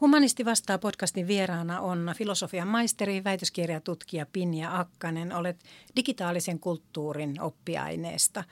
Humanisti vastaa podcastin vieraana on filosofian maisteri, väitöskirjatutkija Pinja Akkanen. Olet digitaalisen kulttuurin oppiaineesta.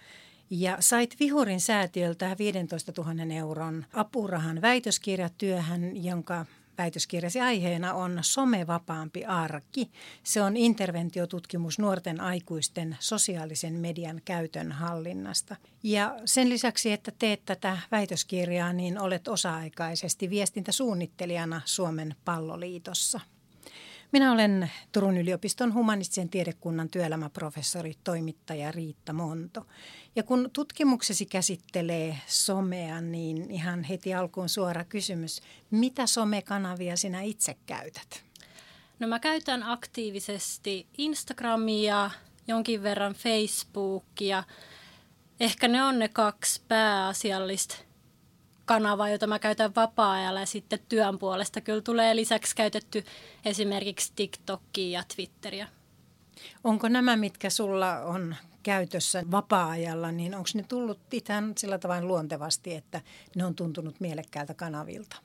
Ja sait Vihurin säätiöltä 15 000 euron apurahan väitöskirjatyöhön, jonka väitöskirjasi aiheena on somevapaampi arki. Se on interventiotutkimus nuorten aikuisten sosiaalisen median käytön hallinnasta. Ja sen lisäksi, että teet tätä väitöskirjaa, niin olet osa-aikaisesti viestintäsuunnittelijana Suomen palloliitossa. Minä olen Turun yliopiston humanistisen tiedekunnan työelämäprofessori, toimittaja Riitta Monto. Ja kun tutkimuksesi käsittelee somea, niin ihan heti alkuun suora kysymys. Mitä somekanavia sinä itse käytät? No mä käytän aktiivisesti Instagramia, jonkin verran Facebookia. Ehkä ne on ne kaksi pääasiallista kanavaa, jota mä käytän vapaa-ajalla ja sitten työn puolesta kyllä tulee lisäksi käytetty esimerkiksi TikTokia ja Twitteriä. Onko nämä, mitkä sulla on käytössä vapaa-ajalla, niin onko ne tullut ihan sillä tavalla luontevasti, että ne on tuntunut mielekkäältä kanavilta?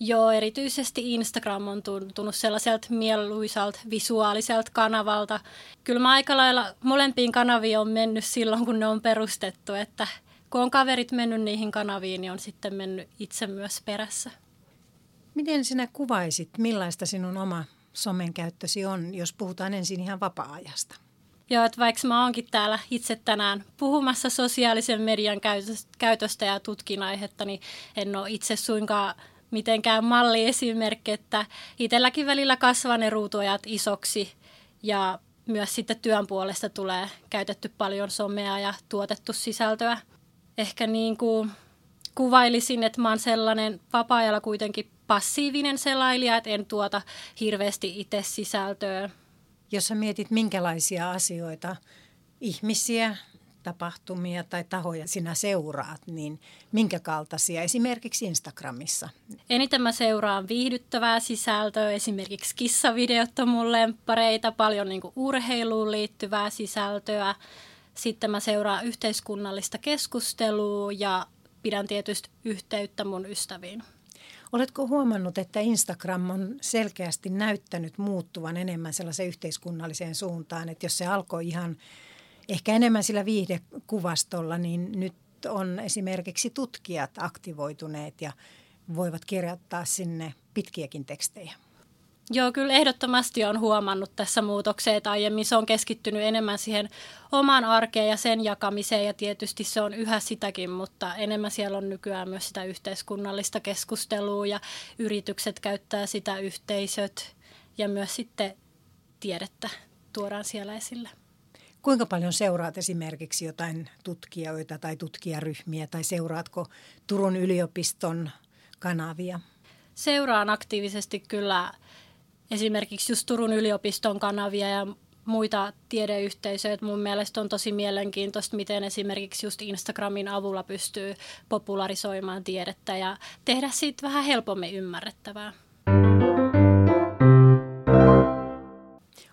Joo, erityisesti Instagram on tuntunut sellaiselta mieluisalta visuaaliselta kanavalta. Kyllä mä aika lailla molempiin kanaviin on mennyt silloin, kun ne on perustettu, että kun on kaverit mennyt niihin kanaviin, niin on sitten mennyt itse myös perässä. Miten sinä kuvaisit, millaista sinun oma somen käyttösi on, jos puhutaan ensin ihan vapaa-ajasta? Joo, että vaikka mä oonkin täällä itse tänään puhumassa sosiaalisen median käytöstä ja tutkin aihetta, niin en ole itse suinkaan mitenkään malliesimerkki, että itselläkin välillä kasvaa ne ruutuajat isoksi ja myös sitten työn puolesta tulee käytetty paljon somea ja tuotettu sisältöä. Ehkä niin kuin kuvailisin, että mä oon sellainen vapaa-ajalla kuitenkin passiivinen selailija, että en tuota hirveästi itse sisältöä jos sä mietit minkälaisia asioita, ihmisiä, tapahtumia tai tahoja sinä seuraat, niin minkä kaltaisia esimerkiksi Instagramissa? Eniten mä seuraan viihdyttävää sisältöä, esimerkiksi kissavideot on mun lemppareita, paljon niin urheiluun liittyvää sisältöä. Sitten mä seuraan yhteiskunnallista keskustelua ja pidän tietysti yhteyttä mun ystäviin. Oletko huomannut, että Instagram on selkeästi näyttänyt muuttuvan enemmän sellaiseen yhteiskunnalliseen suuntaan, että jos se alkoi ihan ehkä enemmän sillä viihdekuvastolla, niin nyt on esimerkiksi tutkijat aktivoituneet ja voivat kirjoittaa sinne pitkiäkin tekstejä. Joo, kyllä ehdottomasti on huomannut tässä muutokseen, että aiemmin se on keskittynyt enemmän siihen omaan arkeen ja sen jakamiseen ja tietysti se on yhä sitäkin, mutta enemmän siellä on nykyään myös sitä yhteiskunnallista keskustelua ja yritykset käyttää sitä yhteisöt ja myös sitten tiedettä tuodaan siellä esille. Kuinka paljon seuraat esimerkiksi jotain tutkijoita tai tutkijaryhmiä tai seuraatko Turun yliopiston kanavia? Seuraan aktiivisesti kyllä esimerkiksi just Turun yliopiston kanavia ja muita tiedeyhteisöjä. Mun mielestä on tosi mielenkiintoista, miten esimerkiksi just Instagramin avulla pystyy popularisoimaan tiedettä ja tehdä siitä vähän helpommin ymmärrettävää.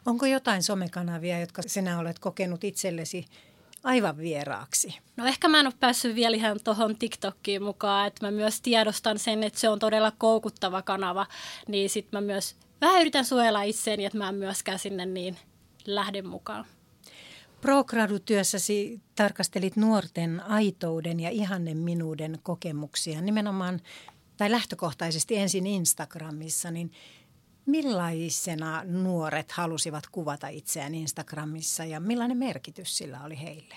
Onko jotain somekanavia, jotka sinä olet kokenut itsellesi aivan vieraaksi? No ehkä mä en ole päässyt vielä ihan tuohon TikTokkiin mukaan, että mä myös tiedostan sen, että se on todella koukuttava kanava, niin sitten mä myös vähän yritän suojella itseäni, että mä en myöskään sinne niin lähde mukaan. Pro-gradutyössäsi tarkastelit nuorten aitouden ja ihannen minuuden kokemuksia nimenomaan tai lähtökohtaisesti ensin Instagramissa, niin millaisena nuoret halusivat kuvata itseään Instagramissa ja millainen merkitys sillä oli heille?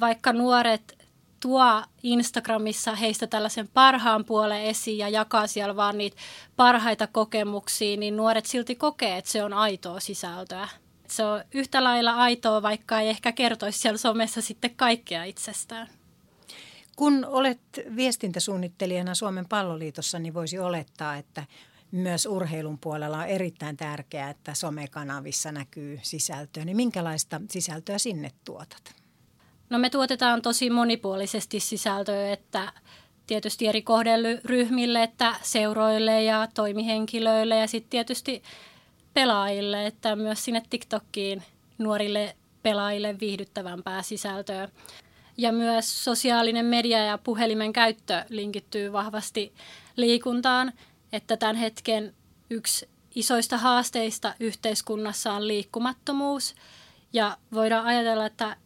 Vaikka nuoret tuo Instagramissa heistä tällaisen parhaan puolen esiin ja jakaa siellä vaan niitä parhaita kokemuksia, niin nuoret silti kokee, että se on aitoa sisältöä. Se on yhtä lailla aitoa, vaikka ei ehkä kertoisi siellä somessa sitten kaikkea itsestään. Kun olet viestintäsuunnittelijana Suomen palloliitossa, niin voisi olettaa, että myös urheilun puolella on erittäin tärkeää, että somekanavissa näkyy sisältöä. Niin minkälaista sisältöä sinne tuotat? No me tuotetaan tosi monipuolisesti sisältöä, että tietysti eri kohderyhmille, että seuroille ja toimihenkilöille ja sitten tietysti pelaajille, että myös sinne TikTokkiin nuorille pelaajille viihdyttävämpää sisältöä. Ja myös sosiaalinen media ja puhelimen käyttö linkittyy vahvasti liikuntaan, että tämän hetken yksi isoista haasteista yhteiskunnassa on liikkumattomuus. Ja voidaan ajatella, että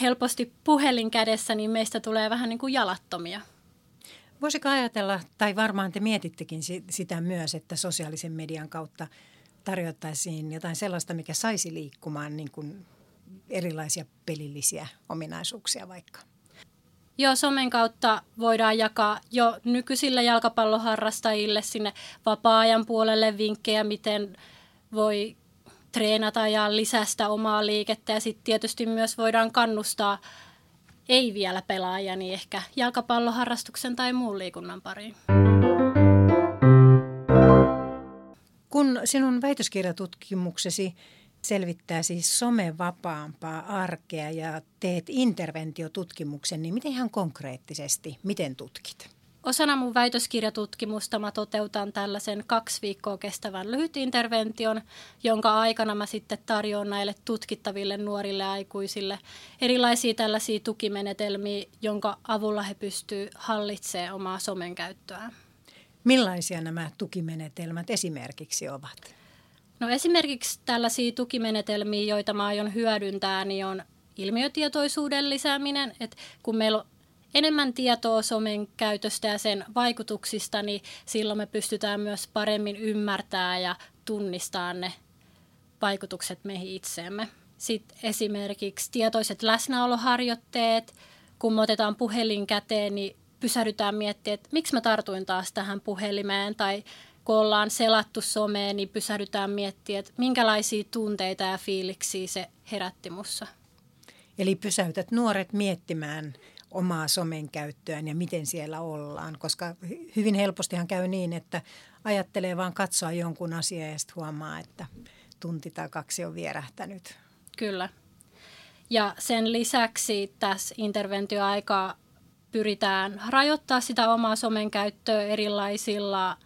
helposti puhelin kädessä, niin meistä tulee vähän niin kuin jalattomia. Voisiko ajatella, tai varmaan te mietittekin sitä myös, että sosiaalisen median kautta tarjottaisiin jotain sellaista, mikä saisi liikkumaan niin kuin erilaisia pelillisiä ominaisuuksia vaikka? Joo, somen kautta voidaan jakaa jo nykyisille jalkapalloharrastajille sinne vapaa-ajan puolelle vinkkejä, miten voi treenata ja lisästä omaa liikettä. Ja sitten tietysti myös voidaan kannustaa ei vielä pelaajia, niin ehkä jalkapalloharrastuksen tai muun liikunnan pariin. Kun sinun väitöskirjatutkimuksesi selvittää siis somevapaampaa arkea ja teet interventiotutkimuksen, niin miten ihan konkreettisesti, miten tutkit? Osana mun väitöskirjatutkimusta mä toteutan tällaisen kaksi viikkoa kestävän lyhyt intervention, jonka aikana mä sitten tarjoan näille tutkittaville nuorille aikuisille erilaisia tällaisia tukimenetelmiä, jonka avulla he pystyvät hallitsemaan omaa somen käyttöään. Millaisia nämä tukimenetelmät esimerkiksi ovat? No esimerkiksi tällaisia tukimenetelmiä, joita mä aion hyödyntää, niin on ilmiötietoisuuden lisääminen. Että kun meillä on enemmän tietoa somen käytöstä ja sen vaikutuksista, niin silloin me pystytään myös paremmin ymmärtämään ja tunnistaa ne vaikutukset meihin itseemme. Sitten esimerkiksi tietoiset läsnäoloharjoitteet, kun me otetaan puhelin käteen, niin pysähdytään miettimään, että miksi mä tartuin taas tähän puhelimeen tai kun ollaan selattu someen, niin pysähdytään miettimään, että minkälaisia tunteita ja fiiliksiä se herätti mussa. Eli pysäytät nuoret miettimään omaa somen käyttöään ja miten siellä ollaan, koska hyvin helpostihan käy niin, että ajattelee vaan katsoa jonkun asian ja sitten huomaa, että tunti tai kaksi on vierähtänyt. Kyllä. Ja sen lisäksi tässä interventioaikaa pyritään rajoittaa sitä omaa somen käyttöä erilaisilla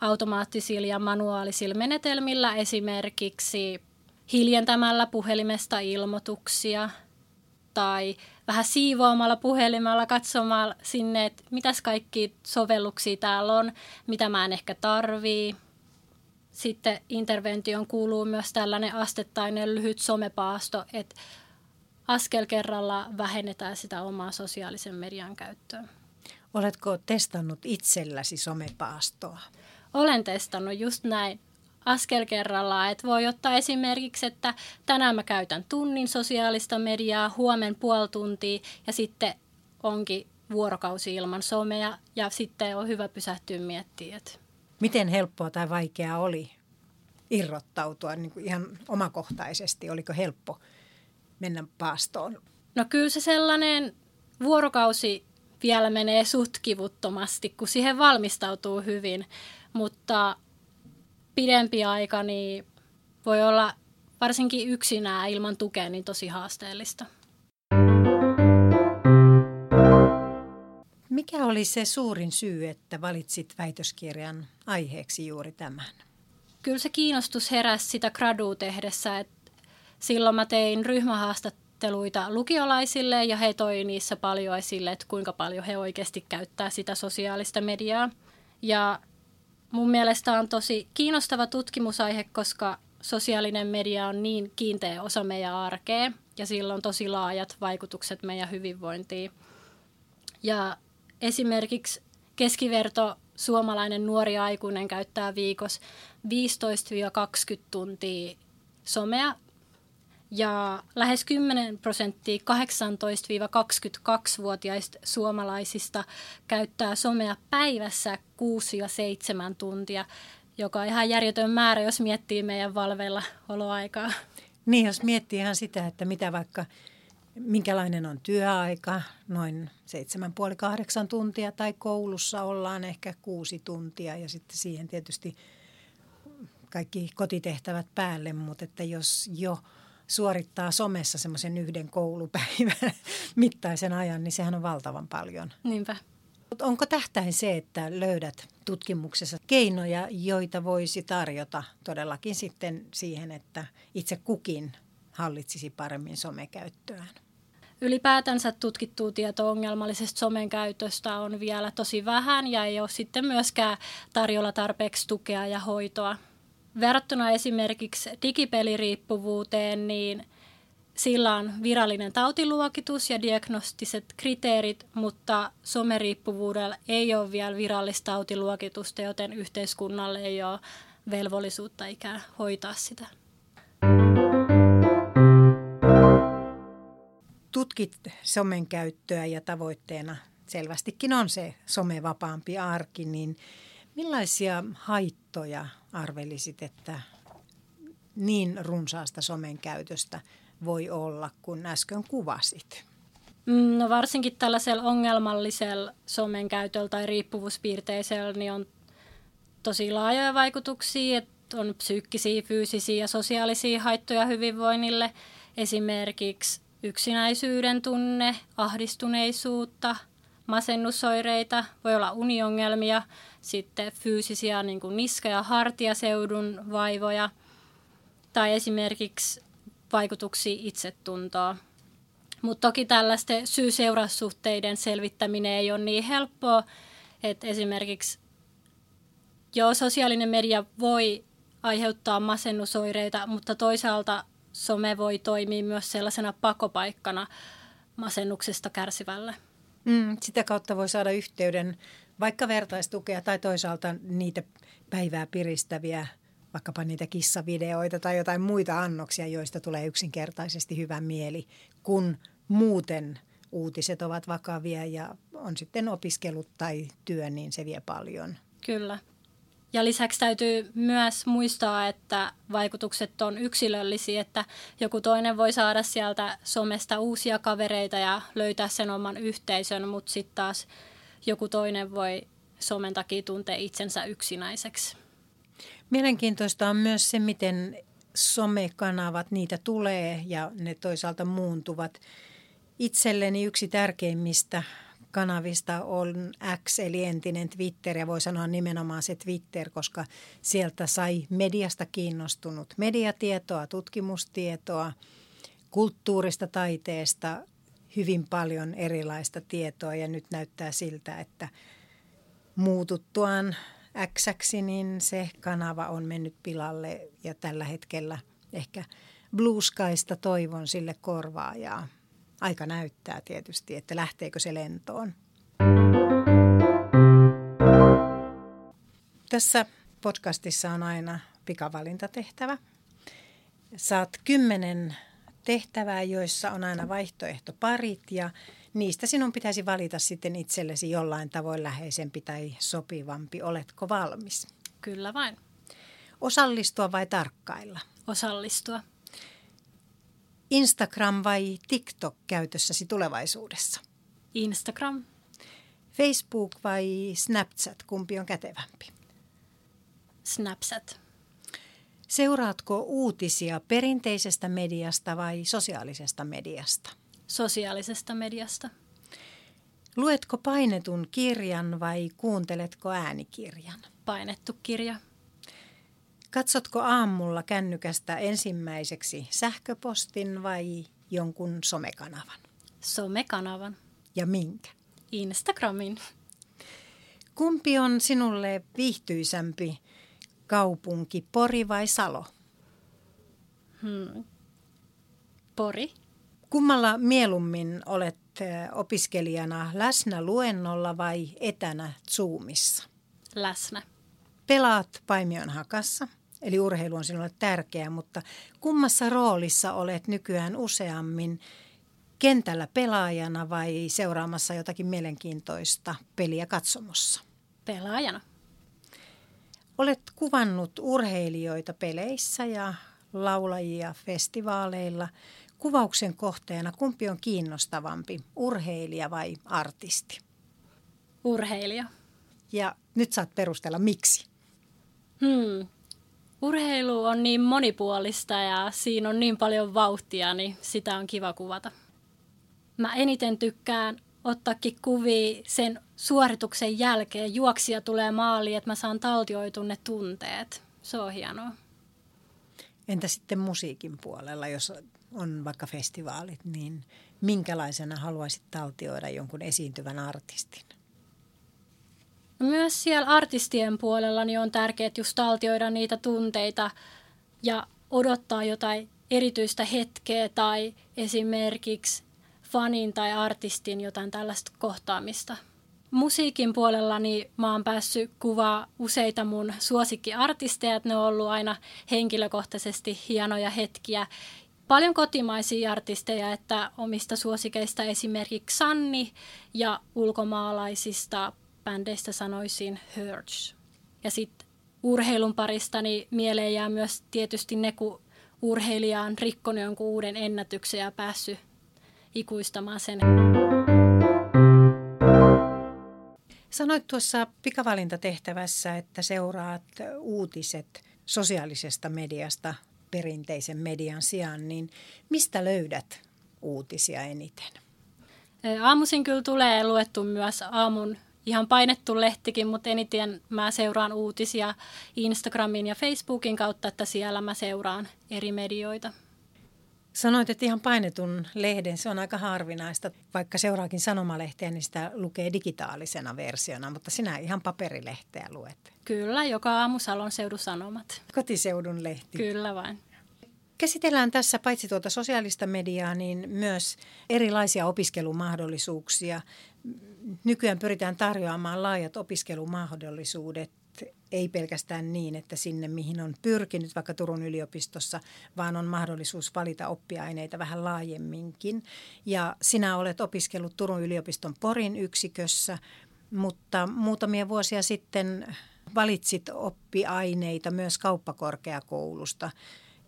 automaattisilla ja manuaalisilla menetelmillä, esimerkiksi hiljentämällä puhelimesta ilmoituksia tai vähän siivoamalla puhelimella katsomaan sinne, että mitäs kaikki sovelluksia täällä on, mitä mä en ehkä tarvii. Sitten intervention kuuluu myös tällainen astettainen lyhyt somepaasto, että askel kerralla vähennetään sitä omaa sosiaalisen median käyttöä. Oletko testannut itselläsi somepaastoa? Olen testannut just näin askel kerrallaan. Että voi ottaa esimerkiksi, että tänään mä käytän tunnin sosiaalista mediaa, huomen puoli tuntia ja sitten onkin vuorokausi ilman somea ja sitten on hyvä pysähtyä miettimään. Että Miten helppoa tai vaikeaa oli irrottautua niin kuin ihan omakohtaisesti? Oliko helppo mennä paastoon? No kyllä se sellainen vuorokausi vielä menee sutkivuttomasti, kun siihen valmistautuu hyvin, mutta pidempi aika niin voi olla varsinkin yksinään ilman tukea niin tosi haasteellista. Mikä oli se suurin syy, että valitsit väitöskirjan aiheeksi juuri tämän? Kyllä se kiinnostus heräsi sitä gradua tehdessä, että silloin mä tein ryhmähaastatteluita lukiolaisille ja he toi niissä paljon esille, että kuinka paljon he oikeasti käyttää sitä sosiaalista mediaa. Ja mun mielestä on tosi kiinnostava tutkimusaihe, koska sosiaalinen media on niin kiinteä osa meidän arkea ja sillä on tosi laajat vaikutukset meidän hyvinvointiin. Ja esimerkiksi keskiverto suomalainen nuori aikuinen käyttää viikossa 15-20 tuntia somea ja lähes 10 prosenttia 18-22-vuotiaista suomalaisista käyttää somea päivässä 6-7 tuntia, joka on ihan järjetön määrä, jos miettii meidän valveilla oloaikaa. Niin, jos miettii ihan sitä, että mitä vaikka, minkälainen on työaika, noin 7,5-8 tuntia, tai koulussa ollaan ehkä kuusi tuntia, ja sitten siihen tietysti kaikki kotitehtävät päälle, mutta että jos jo – suorittaa somessa semmoisen yhden koulupäivän mittaisen ajan, niin sehän on valtavan paljon. Niinpä. Onko tähtäin se, että löydät tutkimuksessa keinoja, joita voisi tarjota todellakin sitten siihen, että itse kukin hallitsisi paremmin somekäyttöään? ylipäätänsä tutkittua tietoa ongelmallisesta somen käytöstä on vielä tosi vähän ja ei ole sitten myöskään tarjolla tarpeeksi tukea ja hoitoa. Verrattuna esimerkiksi digipeliriippuvuuteen, niin sillä on virallinen tautiluokitus ja diagnostiset kriteerit, mutta someriippuvuudella ei ole vielä virallista tautiluokitusta, joten yhteiskunnalle ei ole velvollisuutta ikään hoitaa sitä. Tutkit somen käyttöä ja tavoitteena selvästikin on se somevapaampi arki, niin millaisia haittoja arvelisit, että niin runsaasta somen käytöstä voi olla, kun äsken kuvasit? Mm, no varsinkin tällaisella ongelmallisella somen käytöllä tai riippuvuuspiirteisellä niin on tosi laajoja vaikutuksia, että on psyykkisiä, fyysisiä ja sosiaalisia haittoja hyvinvoinnille. Esimerkiksi yksinäisyyden tunne, ahdistuneisuutta, masennusoireita, voi olla uniongelmia, sitten fyysisiä niin kuin niska- ja hartiaseudun vaivoja tai esimerkiksi vaikutuksia itsetuntoa. Mutta toki tällaisten syy-seuraussuhteiden selvittäminen ei ole niin helppoa, että esimerkiksi joo, sosiaalinen media voi aiheuttaa masennusoireita, mutta toisaalta some voi toimia myös sellaisena pakopaikkana masennuksesta kärsivälle. Mm, sitä kautta voi saada yhteyden vaikka vertaistukea tai toisaalta niitä päivää piristäviä, vaikkapa niitä kissavideoita tai jotain muita annoksia, joista tulee yksinkertaisesti hyvä mieli, kun muuten uutiset ovat vakavia ja on sitten opiskelut tai työ, niin se vie paljon. Kyllä. Ja lisäksi täytyy myös muistaa, että vaikutukset on yksilöllisiä, että joku toinen voi saada sieltä somesta uusia kavereita ja löytää sen oman yhteisön, mutta sitten taas joku toinen voi somen takia tuntea itsensä yksinäiseksi. Mielenkiintoista on myös se, miten somekanavat, niitä tulee ja ne toisaalta muuntuvat. Itselleni yksi tärkeimmistä kanavista on X eli entinen Twitter ja voi sanoa nimenomaan se Twitter, koska sieltä sai mediasta kiinnostunut mediatietoa, tutkimustietoa, kulttuurista, taiteesta, hyvin paljon erilaista tietoa ja nyt näyttää siltä, että muututtuaan x niin se kanava on mennyt pilalle ja tällä hetkellä ehkä Blue Skysta toivon sille korvaajaa aika näyttää tietysti, että lähteekö se lentoon. Tässä podcastissa on aina pikavalintatehtävä. Saat kymmenen tehtävää, joissa on aina vaihtoehtoparit ja niistä sinun pitäisi valita sitten itsellesi jollain tavoin läheisempi tai sopivampi. Oletko valmis? Kyllä vain. Osallistua vai tarkkailla? Osallistua. Instagram vai TikTok käytössäsi tulevaisuudessa? Instagram. Facebook vai Snapchat, kumpi on kätevämpi? Snapchat. Seuraatko uutisia perinteisestä mediasta vai sosiaalisesta mediasta? Sosiaalisesta mediasta. Luetko painetun kirjan vai kuunteletko äänikirjan? Painettu kirja. Katsotko aamulla kännykästä ensimmäiseksi sähköpostin vai jonkun somekanavan? Somekanavan. Ja minkä? Instagramin. Kumpi on sinulle viihtyisämpi kaupunki, Pori vai Salo? Hmm. Pori. Kummalla mieluummin olet opiskelijana läsnä luennolla vai etänä Zoomissa? Läsnä. Pelaat Paimion hakassa, eli urheilu on sinulle tärkeä, mutta kummassa roolissa olet nykyään useammin kentällä pelaajana vai seuraamassa jotakin mielenkiintoista peliä katsomossa? Pelaajana. Olet kuvannut urheilijoita peleissä ja laulajia festivaaleilla. Kuvauksen kohteena kumpi on kiinnostavampi, urheilija vai artisti? Urheilija. Ja nyt saat perustella miksi. Hmm. Urheilu on niin monipuolista ja siinä on niin paljon vauhtia, niin sitä on kiva kuvata. Mä eniten tykkään ottaakin kuvia sen suorituksen jälkeen. Juoksija tulee maaliin, että mä saan taltioitua ne tunteet. Se on hienoa. Entä sitten musiikin puolella, jos on vaikka festivaalit, niin minkälaisena haluaisit taltioida jonkun esiintyvän artistin? Myös siellä artistien puolella niin on tärkeää just taltioida niitä tunteita ja odottaa jotain erityistä hetkeä tai esimerkiksi fanin tai artistin jotain tällaista kohtaamista. Musiikin puolella niin mä oon päässyt kuvaa useita mun suosikkiartisteja, että ne on ollut aina henkilökohtaisesti hienoja hetkiä. Paljon kotimaisia artisteja, että omista suosikeista esimerkiksi Sanni ja ulkomaalaisista bändeistä sanoisin Hurts. Ja sitten urheilun parista niin mieleen jää myös tietysti ne, kun urheilija on rikkonut jonkun uuden ennätyksen ja päässyt ikuistamaan sen. Sanoit tuossa pikavalintatehtävässä, että seuraat uutiset sosiaalisesta mediasta perinteisen median sijaan, niin mistä löydät uutisia eniten? Aamuisin kyllä tulee luettu myös aamun ihan painettu lehtikin, mutta eniten mä seuraan uutisia Instagramin ja Facebookin kautta, että siellä mä seuraan eri medioita. Sanoit, että ihan painetun lehden, se on aika harvinaista. Vaikka seuraakin sanomalehteä, niin sitä lukee digitaalisena versiona, mutta sinä ihan paperilehteä luet. Kyllä, joka aamu Salon seudun sanomat. Kotiseudun lehti. Kyllä vain. Käsitellään tässä paitsi tuota sosiaalista mediaa, niin myös erilaisia opiskelumahdollisuuksia. Nykyään pyritään tarjoamaan laajat opiskelumahdollisuudet ei pelkästään niin, että sinne mihin on pyrkinyt vaikka Turun yliopistossa, vaan on mahdollisuus valita oppiaineita vähän laajemminkin. Ja sinä olet opiskellut Turun yliopiston Porin yksikössä, mutta muutamia vuosia sitten valitsit oppiaineita myös kauppakorkeakoulusta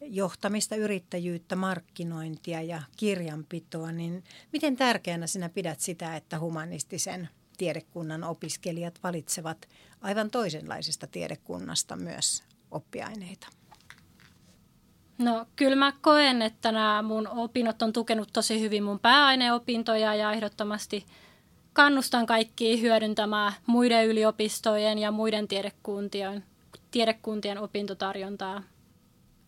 johtamista, yrittäjyyttä, markkinointia ja kirjanpitoa, niin miten tärkeänä sinä pidät sitä, että humanistisen tiedekunnan opiskelijat valitsevat aivan toisenlaisesta tiedekunnasta myös oppiaineita? No kyllä mä koen, että nämä mun opinnot on tukenut tosi hyvin mun pääaineopintoja ja ehdottomasti kannustan kaikkia hyödyntämään muiden yliopistojen ja muiden tiedekuntien, tiedekuntien opintotarjontaa.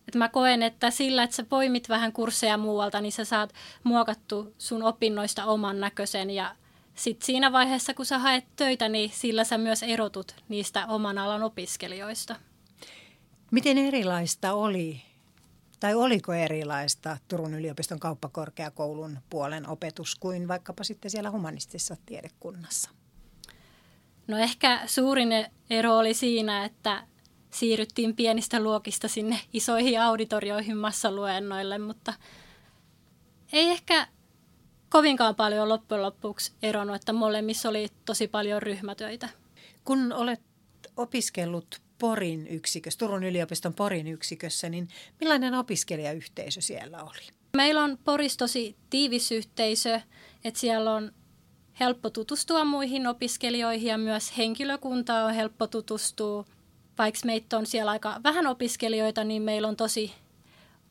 Et mä koen, että sillä, että sä poimit vähän kursseja muualta, niin sä saat muokattu sun opinnoista oman näköisen ja sitten siinä vaiheessa, kun sä haet töitä, niin sillä sä myös erotut niistä oman alan opiskelijoista. Miten erilaista oli, tai oliko erilaista Turun yliopiston kauppakorkeakoulun puolen opetus kuin vaikkapa sitten siellä humanistisessa tiedekunnassa? No ehkä suurin ero oli siinä, että siirryttiin pienistä luokista sinne isoihin auditorioihin massaluennoille, mutta ei ehkä kovinkaan paljon loppujen lopuksi eronnut, että molemmissa oli tosi paljon ryhmätöitä. Kun olet opiskellut Porin yksikössä, Turun yliopiston Porin yksikössä, niin millainen opiskelijayhteisö siellä oli? Meillä on Poris tosi tiivis yhteisö, että siellä on helppo tutustua muihin opiskelijoihin ja myös henkilökuntaa on helppo tutustua. Vaikka meitä on siellä aika vähän opiskelijoita, niin meillä on tosi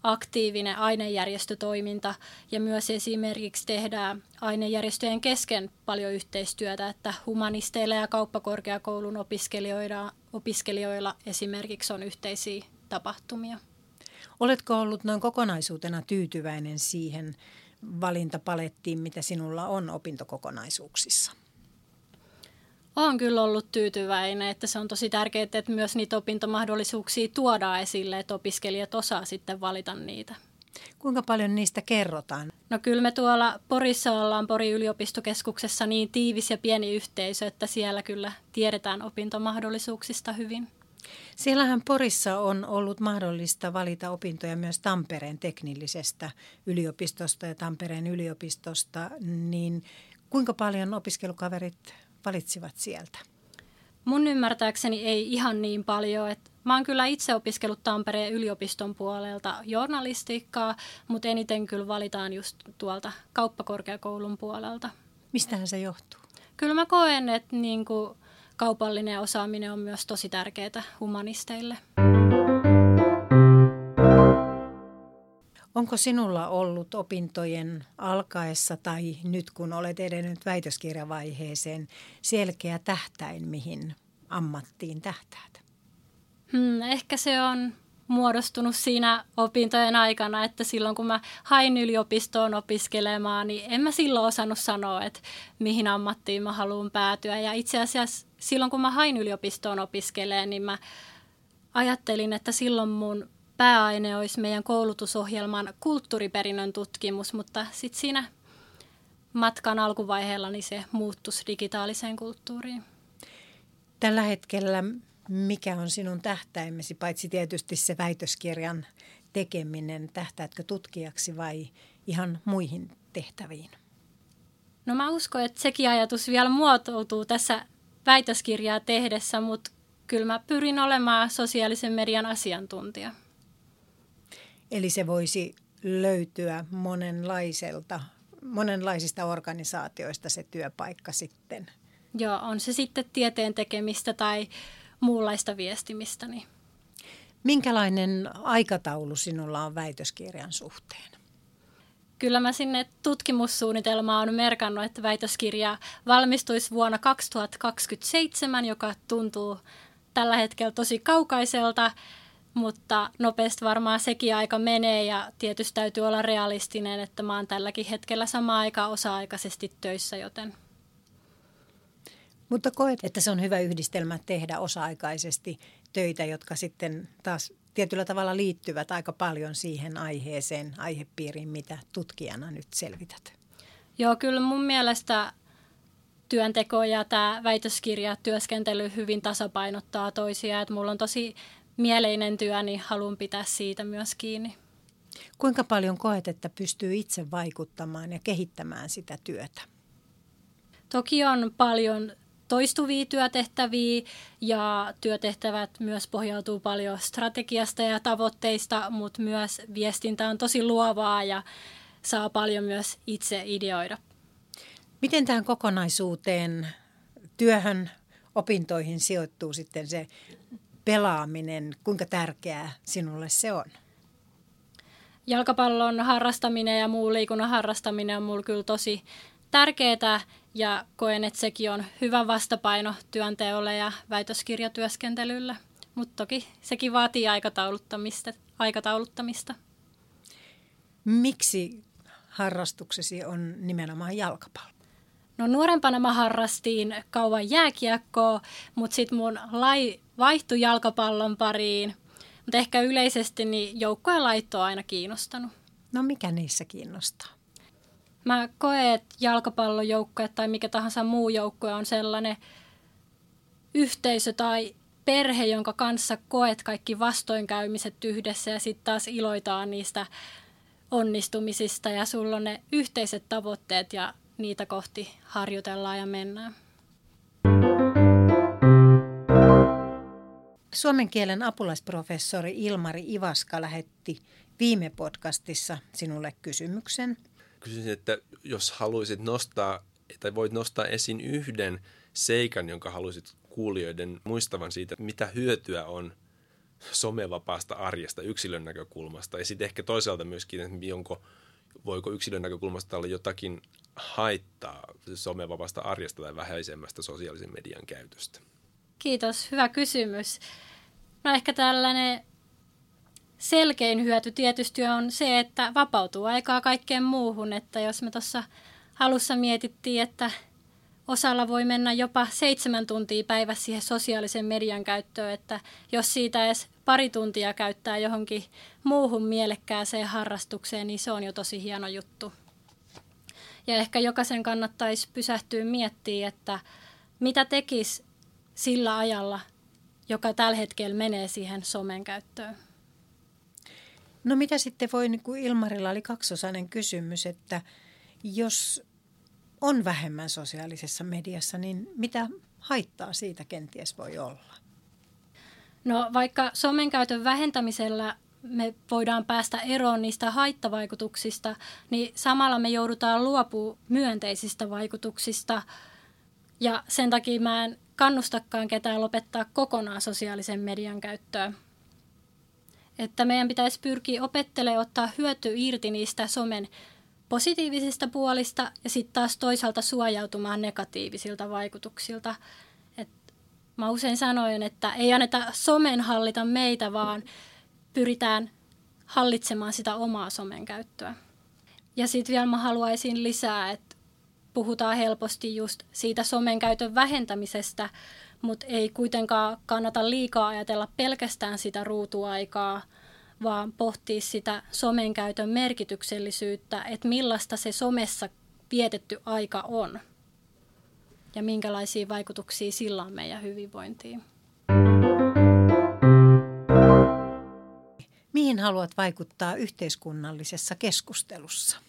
aktiivinen ainejärjestötoiminta ja myös esimerkiksi tehdään ainejärjestöjen kesken paljon yhteistyötä, että humanisteilla ja kauppakorkeakoulun opiskelijoilla, opiskelijoilla esimerkiksi on yhteisiä tapahtumia. Oletko ollut noin kokonaisuutena tyytyväinen siihen valintapalettiin, mitä sinulla on opintokokonaisuuksissa? Olen kyllä ollut tyytyväinen, että se on tosi tärkeää, että myös niitä opintomahdollisuuksia tuodaan esille, että opiskelijat osaa sitten valita niitä. Kuinka paljon niistä kerrotaan? No kyllä me tuolla Porissa ollaan Porin yliopistokeskuksessa niin tiivis ja pieni yhteisö, että siellä kyllä tiedetään opintomahdollisuuksista hyvin. Siellähän Porissa on ollut mahdollista valita opintoja myös Tampereen teknillisestä yliopistosta ja Tampereen yliopistosta, niin kuinka paljon opiskelukaverit valitsivat sieltä? Mun ymmärtääkseni ei ihan niin paljon. Että mä oon kyllä itse opiskellut Tampereen yliopiston puolelta journalistiikkaa, mutta eniten kyllä valitaan just tuolta kauppakorkeakoulun puolelta. Mistähän se johtuu? Kyllä mä koen, että niin kuin kaupallinen osaaminen on myös tosi tärkeää humanisteille. Onko sinulla ollut opintojen alkaessa tai nyt kun olet edennyt väitöskirjavaiheeseen selkeä tähtäin, mihin ammattiin tähtäät? Hmm, ehkä se on muodostunut siinä opintojen aikana, että silloin kun mä hain yliopistoon opiskelemaan, niin en mä silloin osannut sanoa, että mihin ammattiin mä haluan päätyä. Ja itse asiassa silloin kun mä hain yliopistoon opiskelemaan, niin mä ajattelin, että silloin mun pääaine olisi meidän koulutusohjelman kulttuuriperinnön tutkimus, mutta sitten siinä matkan alkuvaiheella niin se muuttuisi digitaaliseen kulttuuriin. Tällä hetkellä mikä on sinun tähtäimesi, paitsi tietysti se väitöskirjan tekeminen, tähtäätkö tutkijaksi vai ihan muihin tehtäviin? No mä uskon, että sekin ajatus vielä muotoutuu tässä väitöskirjaa tehdessä, mutta kyllä mä pyrin olemaan sosiaalisen median asiantuntija. Eli se voisi löytyä monenlaiselta, monenlaisista organisaatioista se työpaikka sitten. Joo, on se sitten tieteen tekemistä tai muunlaista viestimistä. Niin. Minkälainen aikataulu sinulla on väitöskirjan suhteen? Kyllä mä sinne tutkimussuunnitelmaan on merkannut, että väitöskirja valmistuisi vuonna 2027, joka tuntuu tällä hetkellä tosi kaukaiselta, mutta nopeasti varmaan sekin aika menee ja tietysti täytyy olla realistinen, että mä oon tälläkin hetkellä sama aika osa-aikaisesti töissä, joten – mutta koet, että se on hyvä yhdistelmä tehdä osa-aikaisesti töitä, jotka sitten taas tietyllä tavalla liittyvät aika paljon siihen aiheeseen, aihepiiriin, mitä tutkijana nyt selvität. Joo, kyllä mun mielestä työnteko ja tämä väitöskirja työskentely hyvin tasapainottaa toisiaan. Että mulla on tosi mieleinen työ, niin haluan pitää siitä myös kiinni. Kuinka paljon koet, että pystyy itse vaikuttamaan ja kehittämään sitä työtä? Toki on paljon toistuvia työtehtäviä ja työtehtävät myös pohjautuu paljon strategiasta ja tavoitteista, mutta myös viestintä on tosi luovaa ja saa paljon myös itse ideoida. Miten tähän kokonaisuuteen, työhön, opintoihin sijoittuu sitten se pelaaminen? Kuinka tärkeää sinulle se on? Jalkapallon harrastaminen ja muu liikunnan harrastaminen on mulla kyllä tosi tärkeää ja koen, että sekin on hyvä vastapaino työnteolle ja väitöskirjatyöskentelylle. Mutta toki sekin vaatii aikatauluttamista. aikatauluttamista. Miksi harrastuksesi on nimenomaan jalkapallo? No nuorempana mä harrastiin kauan jääkiekkoa, mutta sitten mun lai vaihtui jalkapallon pariin. Mutta ehkä yleisesti niin joukkojen laitto on aina kiinnostanut. No mikä niissä kiinnostaa? Mä koen, että jalkapallojoukkue tai mikä tahansa muu joukkue on sellainen yhteisö tai perhe, jonka kanssa koet kaikki vastoinkäymiset yhdessä ja sitten taas iloitaan niistä onnistumisista ja sulla on ne yhteiset tavoitteet ja niitä kohti harjoitellaan ja mennään. Suomen kielen apulaisprofessori Ilmari Ivaska lähetti viime podcastissa sinulle kysymyksen – kysyisin, että jos haluaisit nostaa, tai voit nostaa esiin yhden seikan, jonka haluaisit kuulijoiden muistavan siitä, mitä hyötyä on somevapaasta arjesta yksilön näkökulmasta. Ja sitten ehkä toisaalta myöskin, että jonko, voiko yksilön näkökulmasta olla jotakin haittaa somevapaasta arjesta tai vähäisemmästä sosiaalisen median käytöstä? Kiitos, hyvä kysymys. No ehkä tällainen selkein hyöty tietysti on se, että vapautuu aikaa kaikkeen muuhun. Että jos me tuossa alussa mietittiin, että osalla voi mennä jopa seitsemän tuntia päivässä siihen sosiaalisen median käyttöön, että jos siitä edes pari tuntia käyttää johonkin muuhun mielekkääseen harrastukseen, niin se on jo tosi hieno juttu. Ja ehkä jokaisen kannattaisi pysähtyä miettimään, että mitä tekisi sillä ajalla, joka tällä hetkellä menee siihen somen käyttöön. No mitä sitten voi, niin kuin Ilmarilla oli kaksosainen kysymys, että jos on vähemmän sosiaalisessa mediassa, niin mitä haittaa siitä kenties voi olla? No vaikka somen käytön vähentämisellä me voidaan päästä eroon niistä haittavaikutuksista, niin samalla me joudutaan luopumaan myönteisistä vaikutuksista. Ja sen takia mä en kannustakaan ketään lopettaa kokonaan sosiaalisen median käyttöä. Että meidän pitäisi pyrkiä opettelemaan ottaa hyöty irti niistä somen positiivisista puolista ja sitten taas toisaalta suojautumaan negatiivisilta vaikutuksilta. Et mä usein sanoin, että ei anneta somen hallita meitä, vaan pyritään hallitsemaan sitä omaa somen käyttöä. Ja sitten vielä mä haluaisin lisää, että puhutaan helposti just siitä somen käytön vähentämisestä, mutta ei kuitenkaan kannata liikaa ajatella pelkästään sitä ruutuaikaa, vaan pohtia sitä somen käytön merkityksellisyyttä, että millaista se somessa vietetty aika on ja minkälaisia vaikutuksia sillä on meidän hyvinvointiin. Mihin haluat vaikuttaa yhteiskunnallisessa keskustelussa?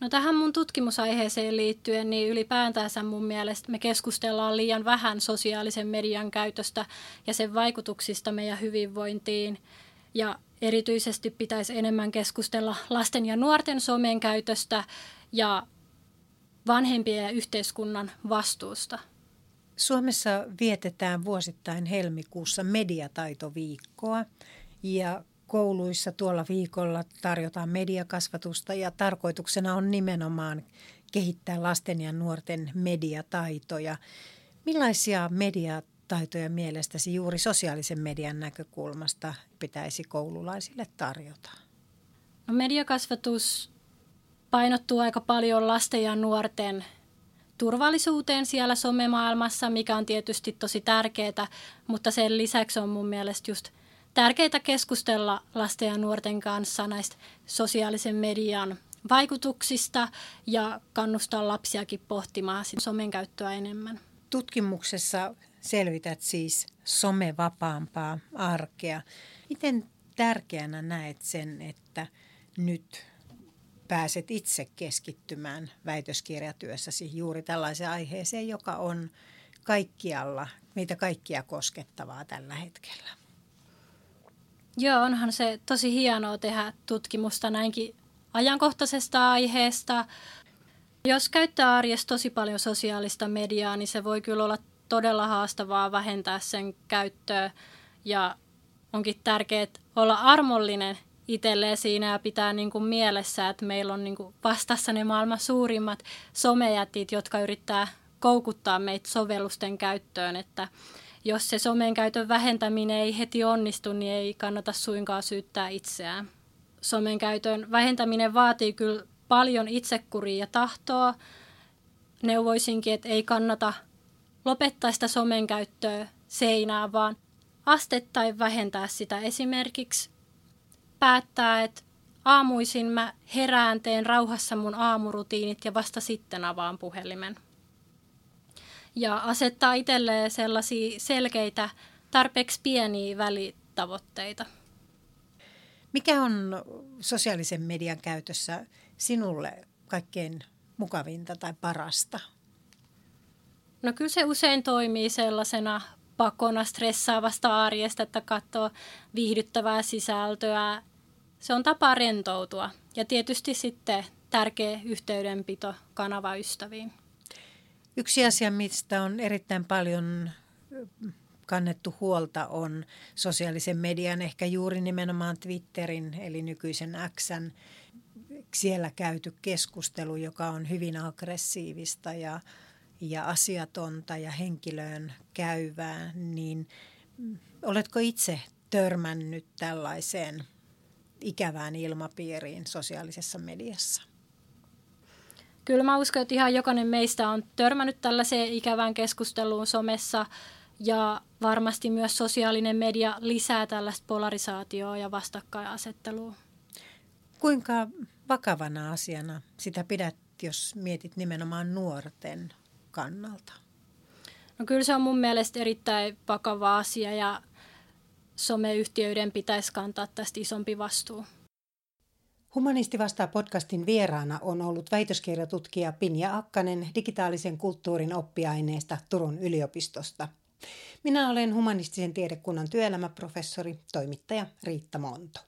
No tähän mun tutkimusaiheeseen liittyen, niin ylipäätänsä mun mielestä me keskustellaan liian vähän sosiaalisen median käytöstä ja sen vaikutuksista meidän hyvinvointiin. Ja erityisesti pitäisi enemmän keskustella lasten ja nuorten somen käytöstä ja vanhempien ja yhteiskunnan vastuusta. Suomessa vietetään vuosittain helmikuussa mediataitoviikkoa ja kouluissa tuolla viikolla tarjotaan mediakasvatusta ja tarkoituksena on nimenomaan kehittää lasten ja nuorten mediataitoja. Millaisia mediataitoja mielestäsi juuri sosiaalisen median näkökulmasta pitäisi koululaisille tarjota? No mediakasvatus painottuu aika paljon lasten ja nuorten turvallisuuteen siellä somemaailmassa, mikä on tietysti tosi tärkeää, mutta sen lisäksi on mun mielestä just tärkeää keskustella lasten ja nuorten kanssa näistä sosiaalisen median vaikutuksista ja kannustaa lapsiakin pohtimaan somen käyttöä enemmän. Tutkimuksessa selvität siis somevapaampaa arkea. Miten tärkeänä näet sen, että nyt pääset itse keskittymään väitöskirjatyössäsi juuri tällaiseen aiheeseen, joka on kaikkialla, meitä kaikkia koskettavaa tällä hetkellä? Joo, onhan se tosi hienoa tehdä tutkimusta näinkin ajankohtaisesta aiheesta. Jos käyttää arjessa tosi paljon sosiaalista mediaa, niin se voi kyllä olla todella haastavaa vähentää sen käyttöä. Ja onkin tärkeää olla armollinen itselleen siinä ja pitää niin kuin mielessä, että meillä on niin kuin vastassa ne maailman suurimmat somejätit, jotka yrittää koukuttaa meitä sovellusten käyttöön, että jos se somen käytön vähentäminen ei heti onnistu, niin ei kannata suinkaan syyttää itseään. Somen käytön vähentäminen vaatii kyllä paljon itsekuria ja tahtoa. Neuvoisinkin, että ei kannata lopettaa sitä somen käyttöä seinään, vaan astettain vähentää sitä esimerkiksi päättää, että aamuisin mä herään, teen rauhassa mun aamurutiinit ja vasta sitten avaan puhelimen ja asettaa itselleen sellaisia selkeitä, tarpeeksi pieniä välitavoitteita. Mikä on sosiaalisen median käytössä sinulle kaikkein mukavinta tai parasta? No kyllä se usein toimii sellaisena pakona stressaavasta arjesta, että katsoo viihdyttävää sisältöä. Se on tapa rentoutua ja tietysti sitten tärkeä yhteydenpito kanavaystäviin. Yksi asia, mistä on erittäin paljon kannettu huolta on sosiaalisen median, ehkä juuri nimenomaan Twitterin eli nykyisen Xn siellä käyty keskustelu, joka on hyvin aggressiivista ja, ja asiatonta ja henkilöön käyvää, niin oletko itse törmännyt tällaiseen ikävään ilmapiiriin sosiaalisessa mediassa? Kyllä mä uskon, että ihan jokainen meistä on törmännyt tällaiseen ikävään keskusteluun somessa ja varmasti myös sosiaalinen media lisää tällaista polarisaatioa ja vastakkainasettelua. Kuinka vakavana asiana sitä pidät, jos mietit nimenomaan nuorten kannalta? No kyllä se on mun mielestä erittäin vakava asia ja someyhtiöiden pitäisi kantaa tästä isompi vastuu. Humanisti vastaa podcastin vieraana on ollut väitöskirjatutkija Pinja Akkanen digitaalisen kulttuurin oppiaineesta Turun yliopistosta. Minä olen humanistisen tiedekunnan työelämäprofessori, toimittaja Riitta Monto.